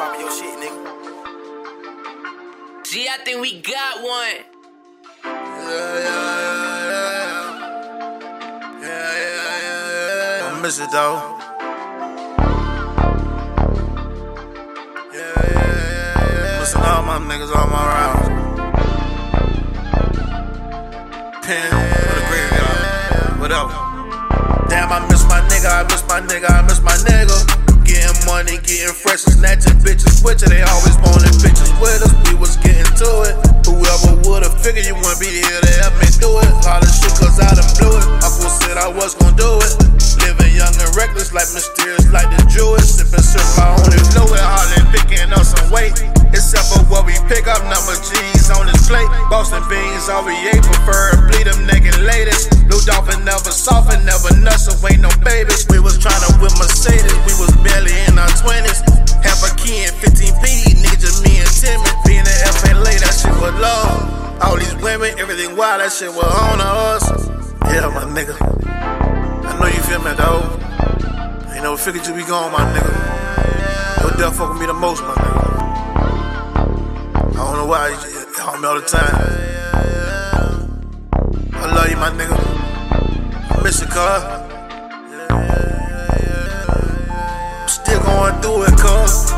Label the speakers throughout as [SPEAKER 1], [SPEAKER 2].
[SPEAKER 1] popping your shit, nigga.
[SPEAKER 2] Gee, I think we got one.
[SPEAKER 1] Yeah, yeah, yeah, yeah. Yeah, yeah, yeah, yeah. I miss it, though. Yeah, yeah, yeah, yeah. Missing all my niggas, all my rounds. Pen, for the graveyard, whatever. Damn, I miss my nigga, I miss my nigga, I miss my nigga. Getting money, getting fresh, snatching bitches with you. They always wanted bitches with us, we was getting to it. Whoever would've figured you wouldn't be here to help me do it. All this shit cause I done blew it. Uncle said I was gonna do it. Living young and reckless, like mysterious, like the Jewish. Sipping syrup, I only fluid, hardly picking up some weight. Except for what we pick up, number G's on his plate. Boston beans, all we ate, prefer bleed them naked ladies. Blue dolphin never soften, never nuts, so ain't no babies. We 15p, nigga just me and Timmy. Being an FLA, that shit was low. All these women, everything wild, that shit was on us. Yeah, my nigga. I know you feel me, though. Ain't no figure you be gone, my nigga. Your death fuck with me the most, my nigga. I don't know why you haunt me all the time. I love you, my nigga. I miss you, car. Still going through it, cuz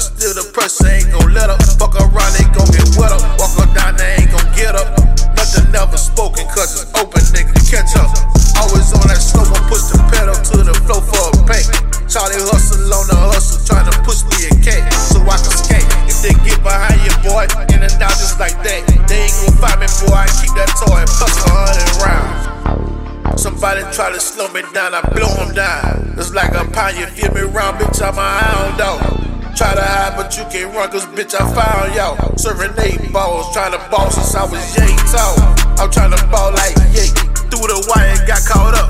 [SPEAKER 1] still the pressure ain't gon' let up. Fuck around, they gon' get wet up. Walk up down, they ain't gon' get up. Nothing never spoken, cause it's open, nigga. Catch up. Always on that slow one, push the pedal to the floor for a paint. Charlie hustle on the hustle, trying to push me a cake so I can skate. If they get behind you, boy, in and out just like that, they ain't gon' find me, boy. I keep that toy and plus a hundred rounds. Somebody try to slow me down, I blow them down. It's like a pound, you feel me round, bitch, I'm a hound dog. Try to hide, but you can't run, cause bitch, I found y'all. Serving eight balls, trying to ball since I was yay tall. I'm trying to ball like yay. Through the wire, got caught up,